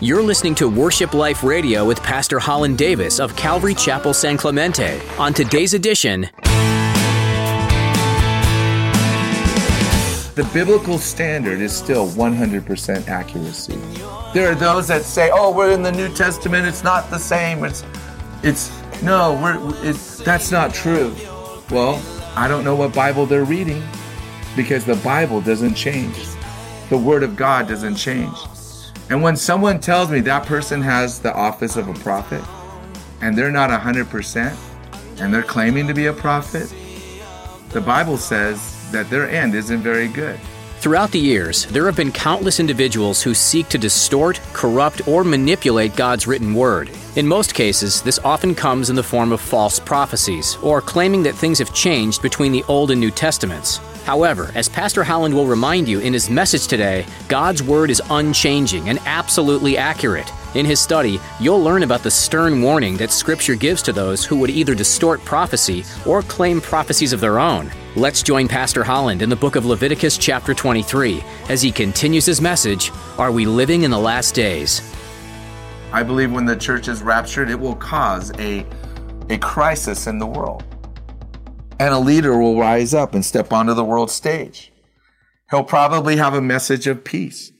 You're listening to Worship Life Radio with Pastor Holland Davis of Calvary Chapel San Clemente. On today's edition, the biblical standard is still 100% accuracy. There are those that say, "Oh, we're in the New Testament; it's not the same." It's, it's no, we're it's, that's not true. Well, I don't know what Bible they're reading, because the Bible doesn't change. The Word of God doesn't change. And when someone tells me that person has the office of a prophet, and they're not 100%, and they're claiming to be a prophet, the Bible says that their end isn't very good. Throughout the years, there have been countless individuals who seek to distort, corrupt, or manipulate God's written word. In most cases, this often comes in the form of false prophecies, or claiming that things have changed between the Old and New Testaments. However, as Pastor Holland will remind you in his message today, God's Word is unchanging and absolutely accurate. In his study, you'll learn about the stern warning that Scripture gives to those who would either distort prophecy or claim prophecies of their own. Let's join Pastor Holland in the book of Leviticus, chapter 23, as he continues his message Are we living in the last days? I believe when the church is raptured, it will cause a, a crisis in the world. And a leader will rise up and step onto the world stage. He'll probably have a message of peace.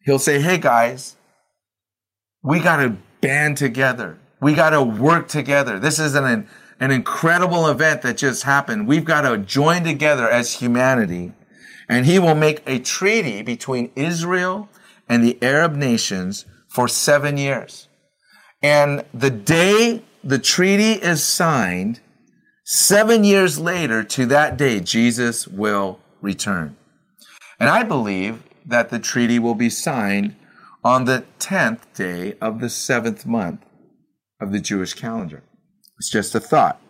He'll say, Hey guys, we got to band together. We got to work together. This is an, an incredible event that just happened. We've got to join together as humanity. And he will make a treaty between Israel and the Arab nations for seven years. And the day the treaty is signed, seven years later to that day, Jesus will return. And I believe that the treaty will be signed on the 10th day of the seventh month of the Jewish calendar. It's just a thought.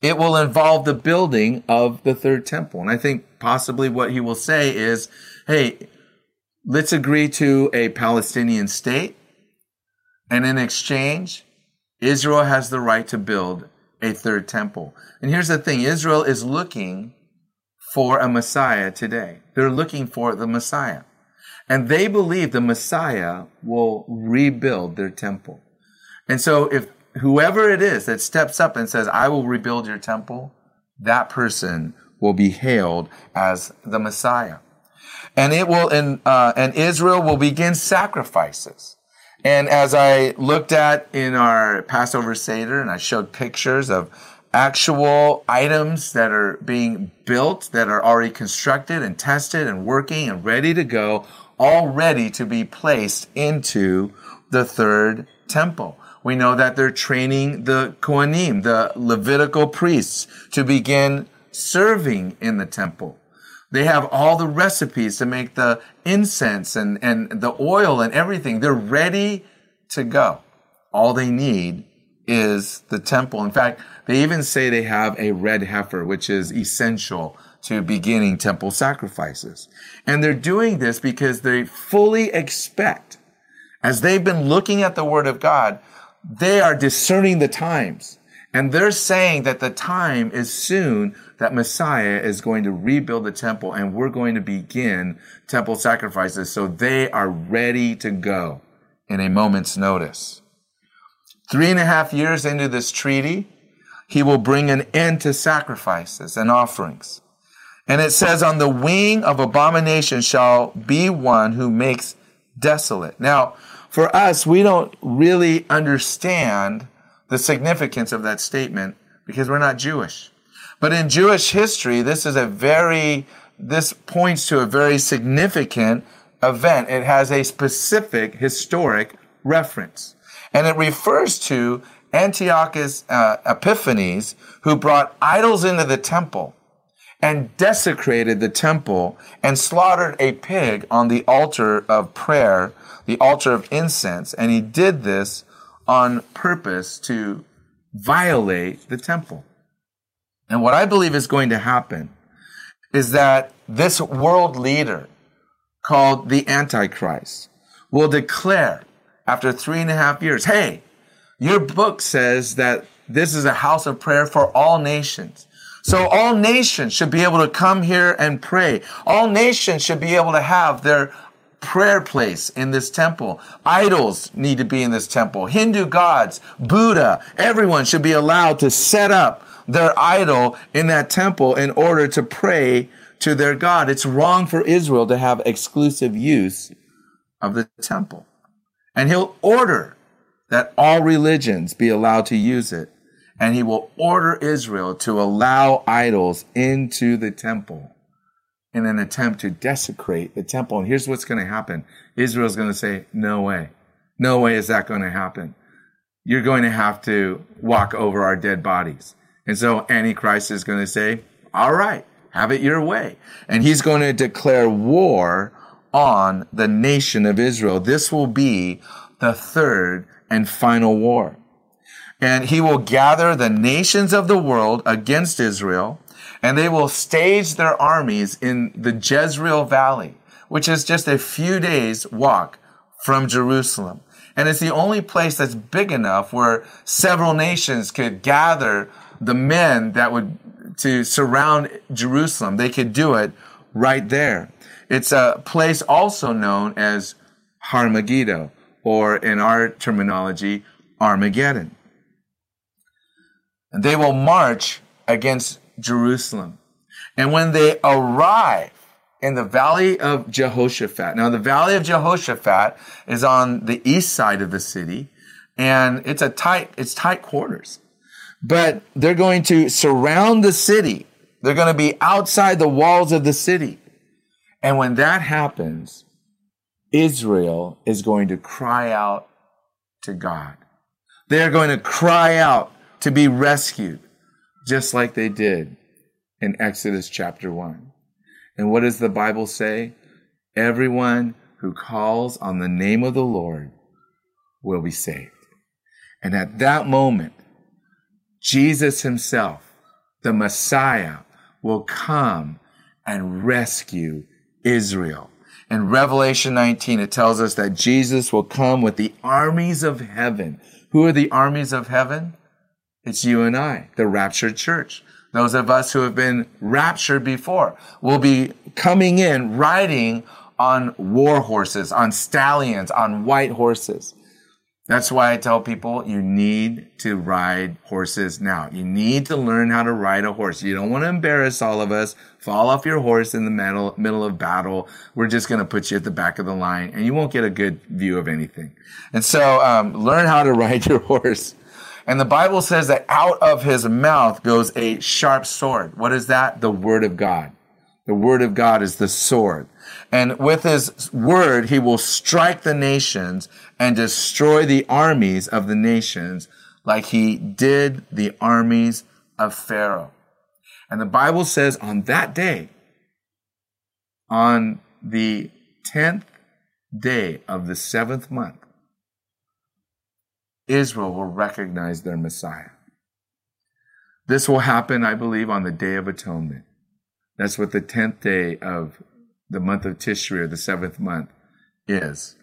It will involve the building of the third temple. And I think possibly what he will say is, hey, let's agree to a Palestinian state. And in exchange, Israel has the right to build a third temple. And here's the thing Israel is looking for a Messiah today. They're looking for the Messiah. And they believe the Messiah will rebuild their temple. And so if whoever it is that steps up and says, I will rebuild your temple, that person will be hailed as the Messiah. And it will, and, uh, and Israel will begin sacrifices. And as I looked at in our Passover Seder and I showed pictures of actual items that are being built, that are already constructed and tested and working and ready to go, all ready to be placed into the third temple. We know that they're training the Kohanim, the Levitical priests, to begin serving in the temple. They have all the recipes to make the incense and, and the oil and everything. They're ready to go. All they need is the temple. In fact, they even say they have a red heifer, which is essential to beginning temple sacrifices. And they're doing this because they fully expect, as they've been looking at the word of God, they are discerning the times. And they're saying that the time is soon that Messiah is going to rebuild the temple and we're going to begin temple sacrifices. So they are ready to go in a moment's notice. Three and a half years into this treaty, he will bring an end to sacrifices and offerings. And it says, on the wing of abomination shall be one who makes desolate. Now, for us, we don't really understand the significance of that statement because we're not Jewish. But in Jewish history, this is a very, this points to a very significant event. It has a specific historic reference. And it refers to Antiochus uh, Epiphanes, who brought idols into the temple and desecrated the temple and slaughtered a pig on the altar of prayer, the altar of incense. And he did this on purpose to violate the temple. And what I believe is going to happen is that this world leader called the Antichrist will declare after three and a half years, hey, your book says that this is a house of prayer for all nations. So all nations should be able to come here and pray. All nations should be able to have their prayer place in this temple. Idols need to be in this temple. Hindu gods, Buddha, everyone should be allowed to set up their idol in that temple in order to pray to their God. It's wrong for Israel to have exclusive use of the temple. And he'll order that all religions be allowed to use it. And he will order Israel to allow idols into the temple in an attempt to desecrate the temple. And here's what's going to happen Israel's going to say, No way. No way is that going to happen. You're going to have to walk over our dead bodies. And so Antichrist is going to say, All right, have it your way. And he's going to declare war on the nation of Israel. This will be the third and final war. And he will gather the nations of the world against Israel and they will stage their armies in the Jezreel Valley, which is just a few days walk from Jerusalem. And it's the only place that's big enough where several nations could gather the men that would to surround Jerusalem. They could do it right there. It's a place also known as Har Megiddo, or in our terminology, Armageddon. And they will march against Jerusalem. And when they arrive in the valley of Jehoshaphat, now the valley of Jehoshaphat is on the east side of the city, and it's a tight, it's tight quarters. But they're going to surround the city. They're going to be outside the walls of the city. And when that happens, Israel is going to cry out to God. They're going to cry out to be rescued just like they did in Exodus chapter 1. And what does the Bible say? Everyone who calls on the name of the Lord will be saved. And at that moment, Jesus himself, the Messiah, will come and rescue Israel. In Revelation 19, it tells us that Jesus will come with the armies of heaven. Who are the armies of heaven? It's you and I, the raptured church. Those of us who have been raptured before will be coming in riding on war horses, on stallions, on white horses. That's why I tell people you need to ride horses now. You need to learn how to ride a horse. You don't want to embarrass all of us, fall off your horse in the middle, middle of battle. We're just going to put you at the back of the line and you won't get a good view of anything. And so, um, learn how to ride your horse. And the Bible says that out of his mouth goes a sharp sword. What is that? The word of God. The word of God is the sword. And with his word, he will strike the nations and destroy the armies of the nations like he did the armies of Pharaoh. And the Bible says on that day, on the 10th day of the seventh month, Israel will recognize their Messiah. This will happen, I believe, on the Day of Atonement. That's what the 10th day of the month of Tishri, or the seventh month, is.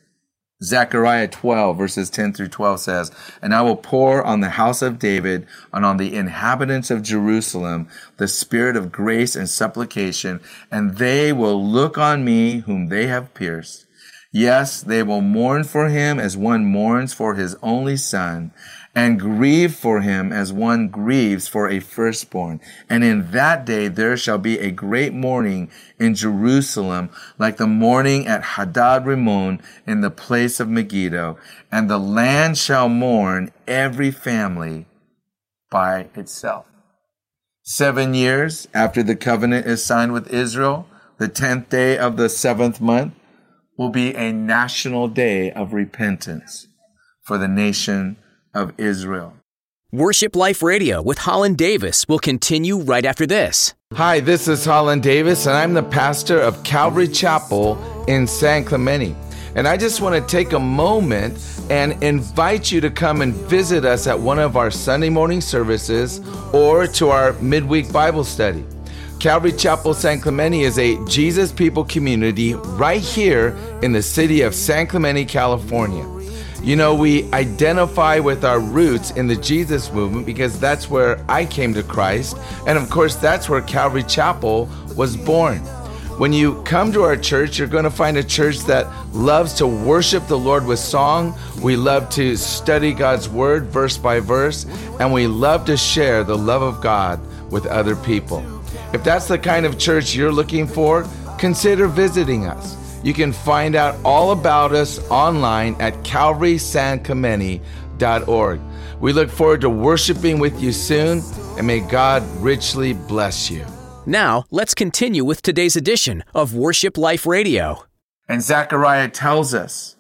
Zechariah 12 verses 10 through 12 says, And I will pour on the house of David and on the inhabitants of Jerusalem the spirit of grace and supplication, and they will look on me whom they have pierced Yes, they will mourn for him as one mourns for his only son, and grieve for him as one grieves for a firstborn. And in that day there shall be a great mourning in Jerusalem, like the mourning at Hadad Rimmon in the place of Megiddo. And the land shall mourn every family by itself. Seven years after the covenant is signed with Israel, the tenth day of the seventh month, will be a national day of repentance for the nation of Israel. Worship Life Radio with Holland Davis will continue right after this. Hi, this is Holland Davis, and I'm the pastor of Calvary Chapel in San Clemente. And I just want to take a moment and invite you to come and visit us at one of our Sunday morning services or to our midweek Bible study. Calvary Chapel San Clemente is a Jesus People community right here in the city of San Clemente, California. You know, we identify with our roots in the Jesus movement because that's where I came to Christ. And of course, that's where Calvary Chapel was born. When you come to our church, you're going to find a church that loves to worship the Lord with song. We love to study God's word verse by verse, and we love to share the love of God with other people. If that's the kind of church you're looking for, consider visiting us. You can find out all about us online at calvarysanclemente.org. We look forward to worshiping with you soon, and may God richly bless you. Now, let's continue with today's edition of Worship Life Radio. And Zechariah tells us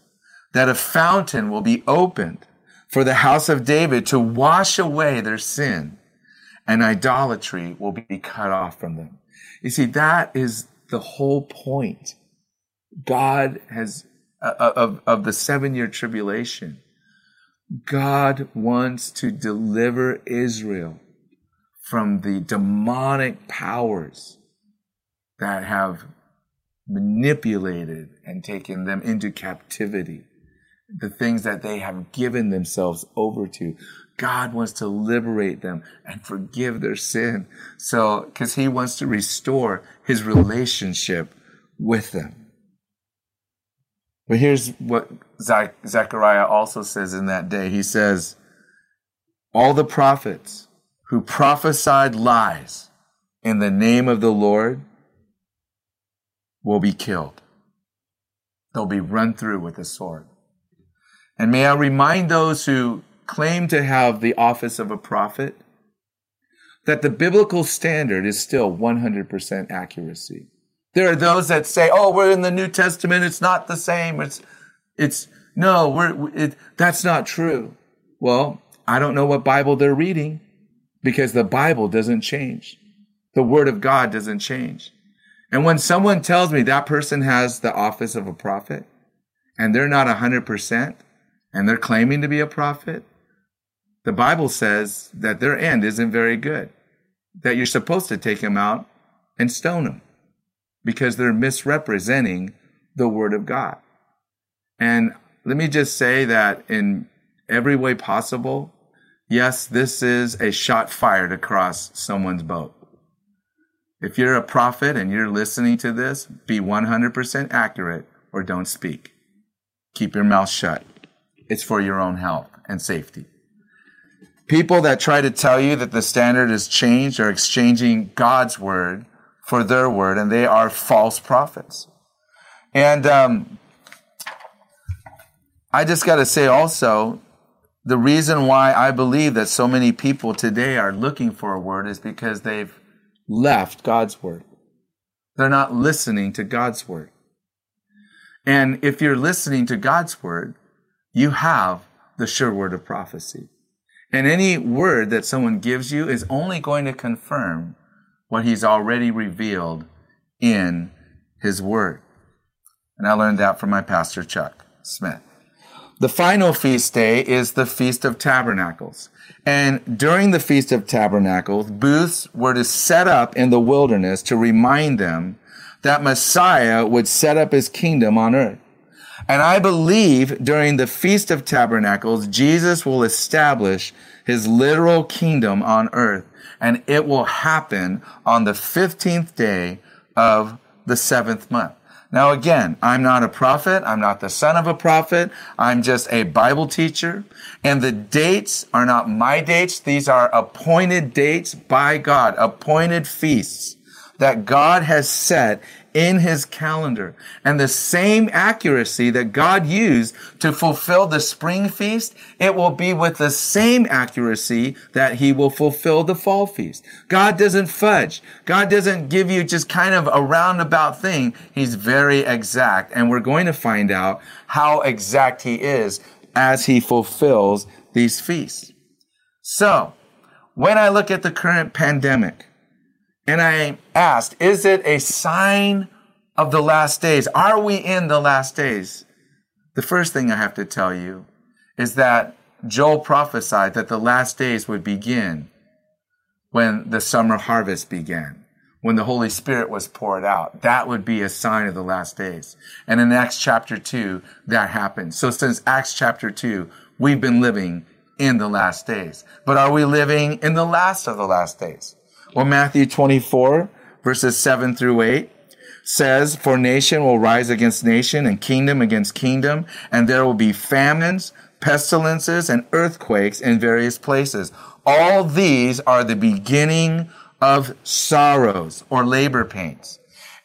that a fountain will be opened for the house of David to wash away their sin, and idolatry will be cut off from them. You see, that is the whole point. God has, uh, uh of, of the seven year tribulation, God wants to deliver Israel from the demonic powers that have manipulated and taken them into captivity. The things that they have given themselves over to. God wants to liberate them and forgive their sin. So, because he wants to restore his relationship with them. But here's what Zechariah also says in that day. He says, All the prophets who prophesied lies in the name of the Lord will be killed. They'll be run through with a sword. And may I remind those who claim to have the office of a prophet that the biblical standard is still 100% accuracy. There are those that say, "Oh, we're in the New Testament; it's not the same." It's, it's no, we're it, that's not true. Well, I don't know what Bible they're reading, because the Bible doesn't change. The Word of God doesn't change. And when someone tells me that person has the office of a prophet, and they're not hundred percent, and they're claiming to be a prophet, the Bible says that their end isn't very good. That you're supposed to take them out and stone them because they're misrepresenting the Word of God. And let me just say that in every way possible, yes, this is a shot fired across someone's boat. If you're a prophet and you're listening to this, be 100% accurate or don't speak. Keep your mouth shut. It's for your own health and safety. People that try to tell you that the standard has changed are exchanging God's word for their word, and they are false prophets. And um, I just got to say also, the reason why I believe that so many people today are looking for a word is because they've left God's word. They're not listening to God's word. And if you're listening to God's word, you have the sure word of prophecy. And any word that someone gives you is only going to confirm what he's already revealed in his word. And I learned that from my pastor, Chuck Smith. The final feast day is the Feast of Tabernacles. And during the Feast of Tabernacles, booths were to set up in the wilderness to remind them that Messiah would set up his kingdom on earth. And I believe during the Feast of Tabernacles, Jesus will establish his literal kingdom on earth and it will happen on the 15th day of the seventh month. Now, again, I'm not a prophet. I'm not the son of a prophet. I'm just a Bible teacher. And the dates are not my dates. These are appointed dates by God, appointed feasts that God has set in his calendar. And the same accuracy that God used to fulfill the spring feast, it will be with the same accuracy that he will fulfill the fall feast. God doesn't fudge. God doesn't give you just kind of a roundabout thing. He's very exact. And we're going to find out how exact he is as he fulfills these feasts. So, when I look at the current pandemic, and I asked, is it a sign of the last days? Are we in the last days? The first thing I have to tell you is that Joel prophesied that the last days would begin when the summer harvest began, when the Holy Spirit was poured out. That would be a sign of the last days. And in Acts chapter 2, that happened. So since Acts chapter 2, we've been living in the last days. But are we living in the last of the last days? Well, Matthew 24, verses 7 through 8 says, For nation will rise against nation and kingdom against kingdom, and there will be famines, pestilences, and earthquakes in various places. All these are the beginning of sorrows or labor pains.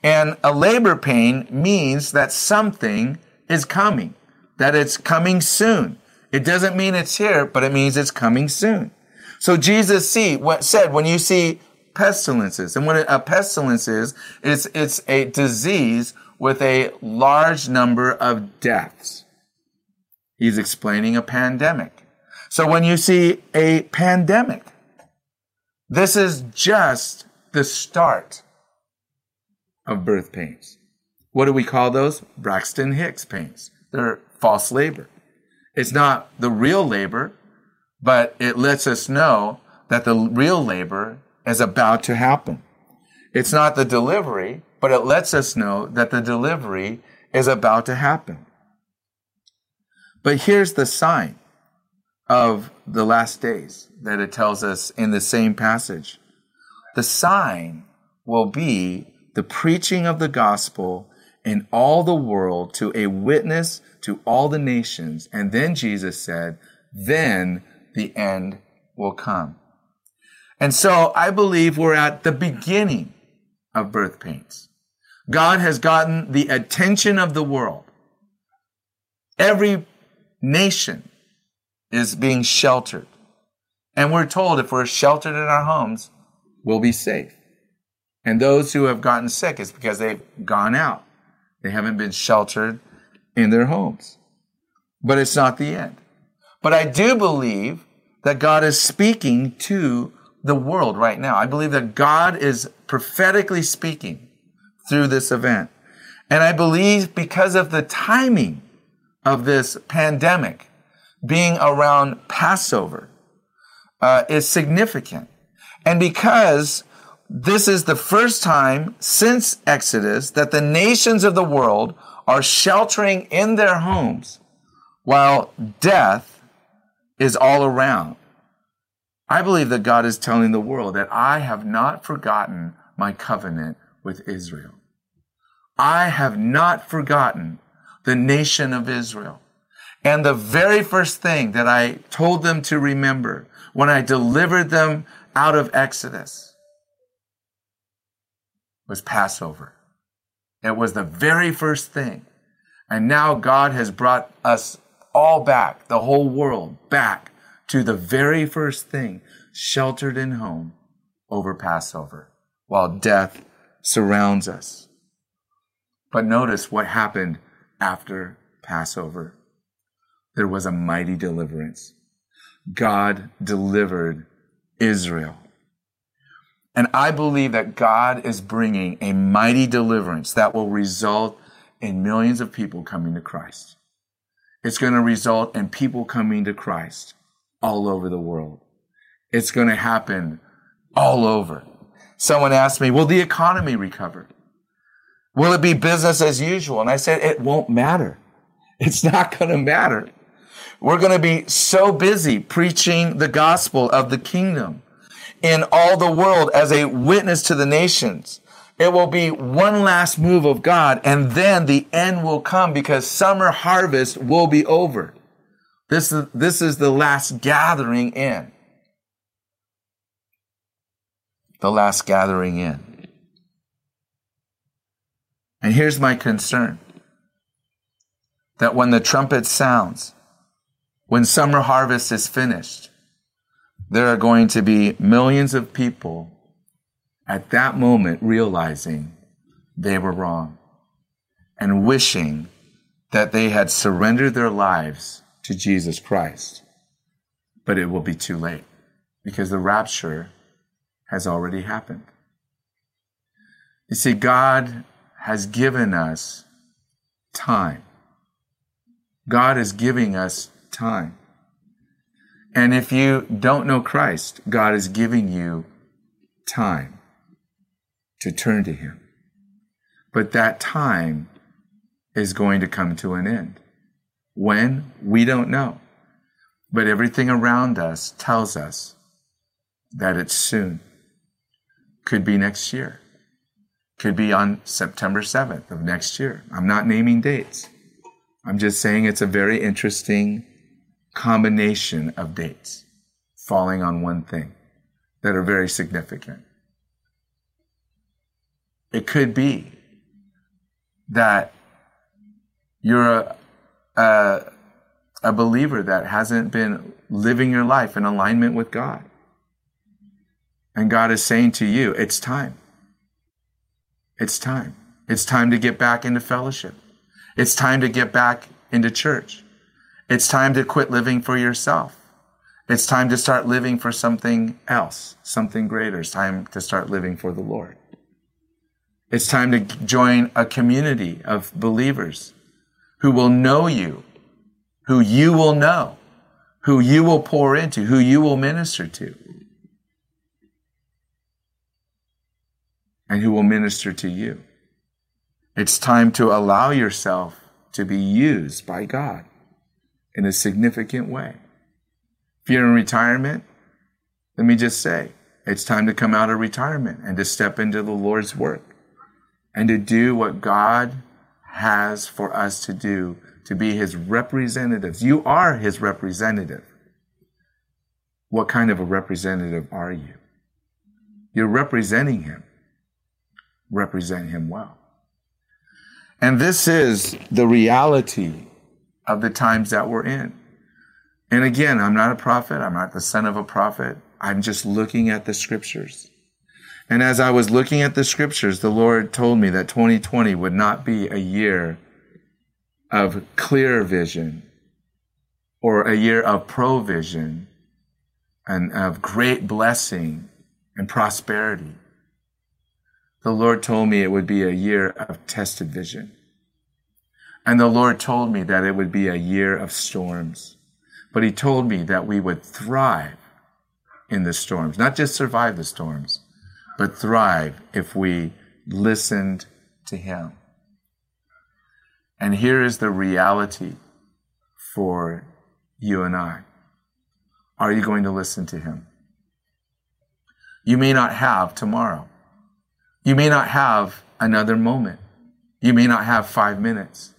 And a labor pain means that something is coming, that it's coming soon. It doesn't mean it's here, but it means it's coming soon. So Jesus see, what said, when you see pestilences, and what a pestilence is, it's, it's a disease with a large number of deaths. He's explaining a pandemic. So when you see a pandemic, this is just the start of birth pains. What do we call those? Braxton Hicks pains. They're false labor. It's not the real labor, but it lets us know that the real labor is about to happen. It's not the delivery, but it lets us know that the delivery is about to happen. But here's the sign of the last days that it tells us in the same passage. The sign will be the preaching of the gospel in all the world to a witness to all the nations. And then Jesus said, then the end will come. And so I believe we're at the beginning of birth pains. God has gotten the attention of the world. Every nation is being sheltered. And we're told if we're sheltered in our homes, we'll be safe. And those who have gotten sick is because they've gone out. They haven't been sheltered in their homes. But it's not the end. But I do believe that God is speaking to the world right now. I believe that God is prophetically speaking through this event. And I believe because of the timing of this pandemic being around Passover uh, is significant. And because this is the first time since Exodus that the nations of the world are sheltering in their homes while death is all around. I believe that God is telling the world that I have not forgotten my covenant with Israel. I have not forgotten the nation of Israel. And the very first thing that I told them to remember when I delivered them out of Exodus was Passover. It was the very first thing. And now God has brought us all back, the whole world back to the very first thing, sheltered in home over Passover, while death surrounds us. But notice what happened after Passover. There was a mighty deliverance. God delivered Israel. And I believe that God is bringing a mighty deliverance that will result in millions of people coming to Christ. It's going to result in people coming to Christ all over the world. It's going to happen all over. Someone asked me, will the economy recover? Will it be business as usual? And I said, it won't matter. It's not going to matter. We're going to be so busy preaching the gospel of the kingdom in all the world as a witness to the nations. It will be one last move of God and then the end will come because summer harvest will be over. This is, this is the last gathering in. The last gathering in. And here's my concern that when the trumpet sounds, when summer harvest is finished, there are going to be millions of people at that moment realizing they were wrong and wishing that they had surrendered their lives to Jesus Christ. But it will be too late because the rapture has already happened. You see, God has given us time. God is giving us time. And if you don't know Christ, God is giving you time to turn to Him. But that time is going to come to an end. When? We don't know. But everything around us tells us that it's soon. Could be next year. Could be on September 7th of next year. I'm not naming dates. I'm just saying it's a very interesting combination of dates falling on one thing that are very significant. It could be that you're a, a, a believer that hasn't been living your life in alignment with God. And God is saying to you, it's time. It's time. It's time to get back into fellowship. It's time to get back into church. It's time to quit living for yourself. It's time to start living for something else, something greater. It's time to start living for the Lord. It's time to join a community of believers who will know you, who you will know, who you will pour into, who you will minister to, and who will minister to you. It's time to allow yourself to be used by God in a significant way. If you're in retirement, let me just say, it's time to come out of retirement and to step into the Lord's work and to do what God has for us to do to be his representatives. You are his representative. What kind of a representative are you? You're representing him. Represent him well. And this is the reality of the times that we're in. And again, I'm not a prophet. I'm not the son of a prophet. I'm just looking at the scriptures. And as I was looking at the scriptures, the Lord told me that 2020 would not be a year of clear vision or a year of provision and of great blessing and prosperity. The Lord told me it would be a year of tested vision. And the Lord told me that it would be a year of storms. But He told me that we would thrive in the storms, not just survive the storms, but thrive if we listened to Him. And here is the reality for you and I. Are you going to listen to Him? You may not have tomorrow. You may not have another moment. You may not have five minutes.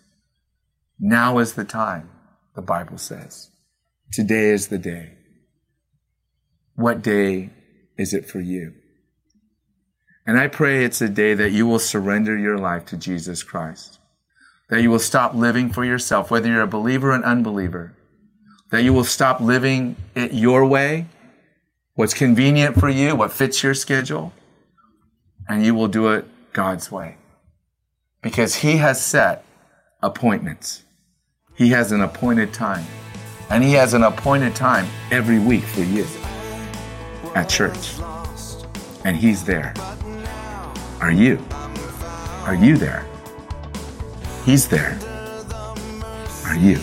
Now is the time, the Bible says. Today is the day. What day is it for you? And I pray it's a day that you will surrender your life to Jesus Christ. That you will stop living for yourself, whether you're a believer or an unbeliever. That you will stop living it your way, what's convenient for you, what fits your schedule, and you will do it God's way. Because He has set appointments. He has an appointed time. And He has an appointed time every week for you at church. And He's there. Are you? Are you there? He's there. Are you?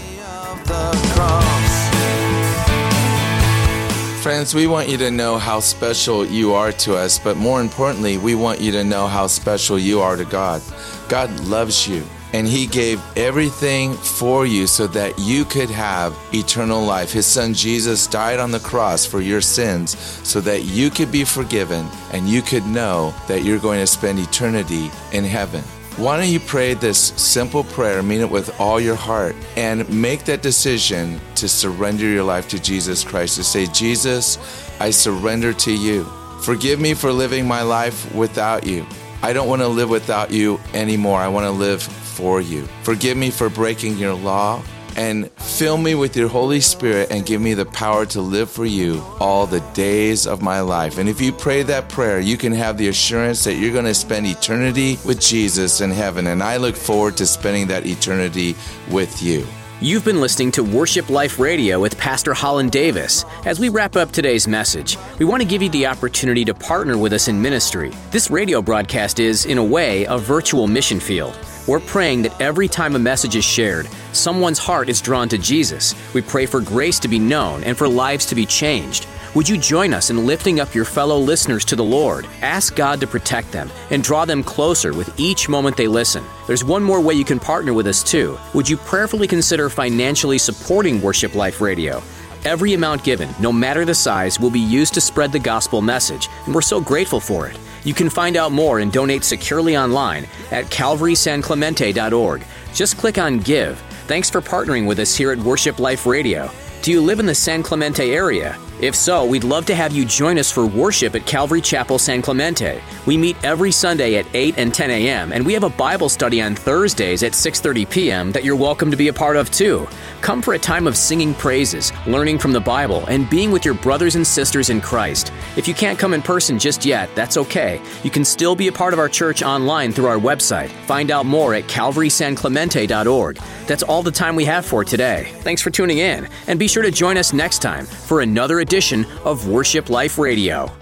Friends, we want you to know how special you are to us, but more importantly, we want you to know how special you are to God. God loves you and he gave everything for you so that you could have eternal life. His son Jesus died on the cross for your sins so that you could be forgiven and you could know that you're going to spend eternity in heaven. Why don't you pray this simple prayer, mean it with all your heart, and make that decision to surrender your life to Jesus Christ, to say, Jesus, I surrender to you. Forgive me for living my life without you. I don't want to live without you anymore. I want to live for you. Forgive me for breaking your law and fill me with your Holy Spirit and give me the power to live for you all the days of my life. And if you pray that prayer, you can have the assurance that you're going to spend eternity with Jesus in heaven. And I look forward to spending that eternity with you. You've been listening to Worship Life Radio with Pastor Holland Davis. As we wrap up today's message, we want to give you the opportunity to partner with us in ministry. This radio broadcast is, in a way, a virtual mission field. We're praying that every time a message is shared, someone's heart is drawn to Jesus. We pray for grace to be known and for lives to be changed. Would you join us in lifting up your fellow listeners to the Lord? Ask God to protect them and draw them closer with each moment they listen. There's one more way you can partner with us, too. Would you prayerfully consider financially supporting Worship Life Radio? Every amount given, no matter the size, will be used to spread the gospel message, and we're so grateful for it. You can find out more and donate securely online at calvarysanclemente.org. Just click on Give. Thanks for partnering with us here at Worship Life Radio. Do you live in the San Clemente area? If so, we'd love to have you join us for worship at Calvary Chapel San Clemente. We meet every Sunday at 8 and 10 a.m., and we have a Bible study on Thursdays at 6:30 p.m. that you're welcome to be a part of too. Come for a time of singing praises, learning from the Bible, and being with your brothers and sisters in Christ. If you can't come in person just yet, that's okay. You can still be a part of our church online through our website. Find out more at calvarysanclemente.org. That's all the time we have for today. Thanks for tuning in, and be sure to join us next time for another edition of Worship Life Radio.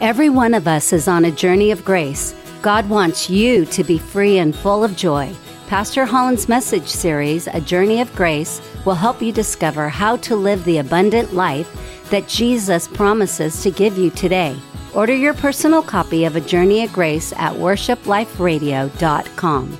Every one of us is on a journey of grace. God wants you to be free and full of joy. Pastor Holland's message series, A Journey of Grace, will help you discover how to live the abundant life that Jesus promises to give you today. Order your personal copy of A Journey of Grace at worshipliferadio.com.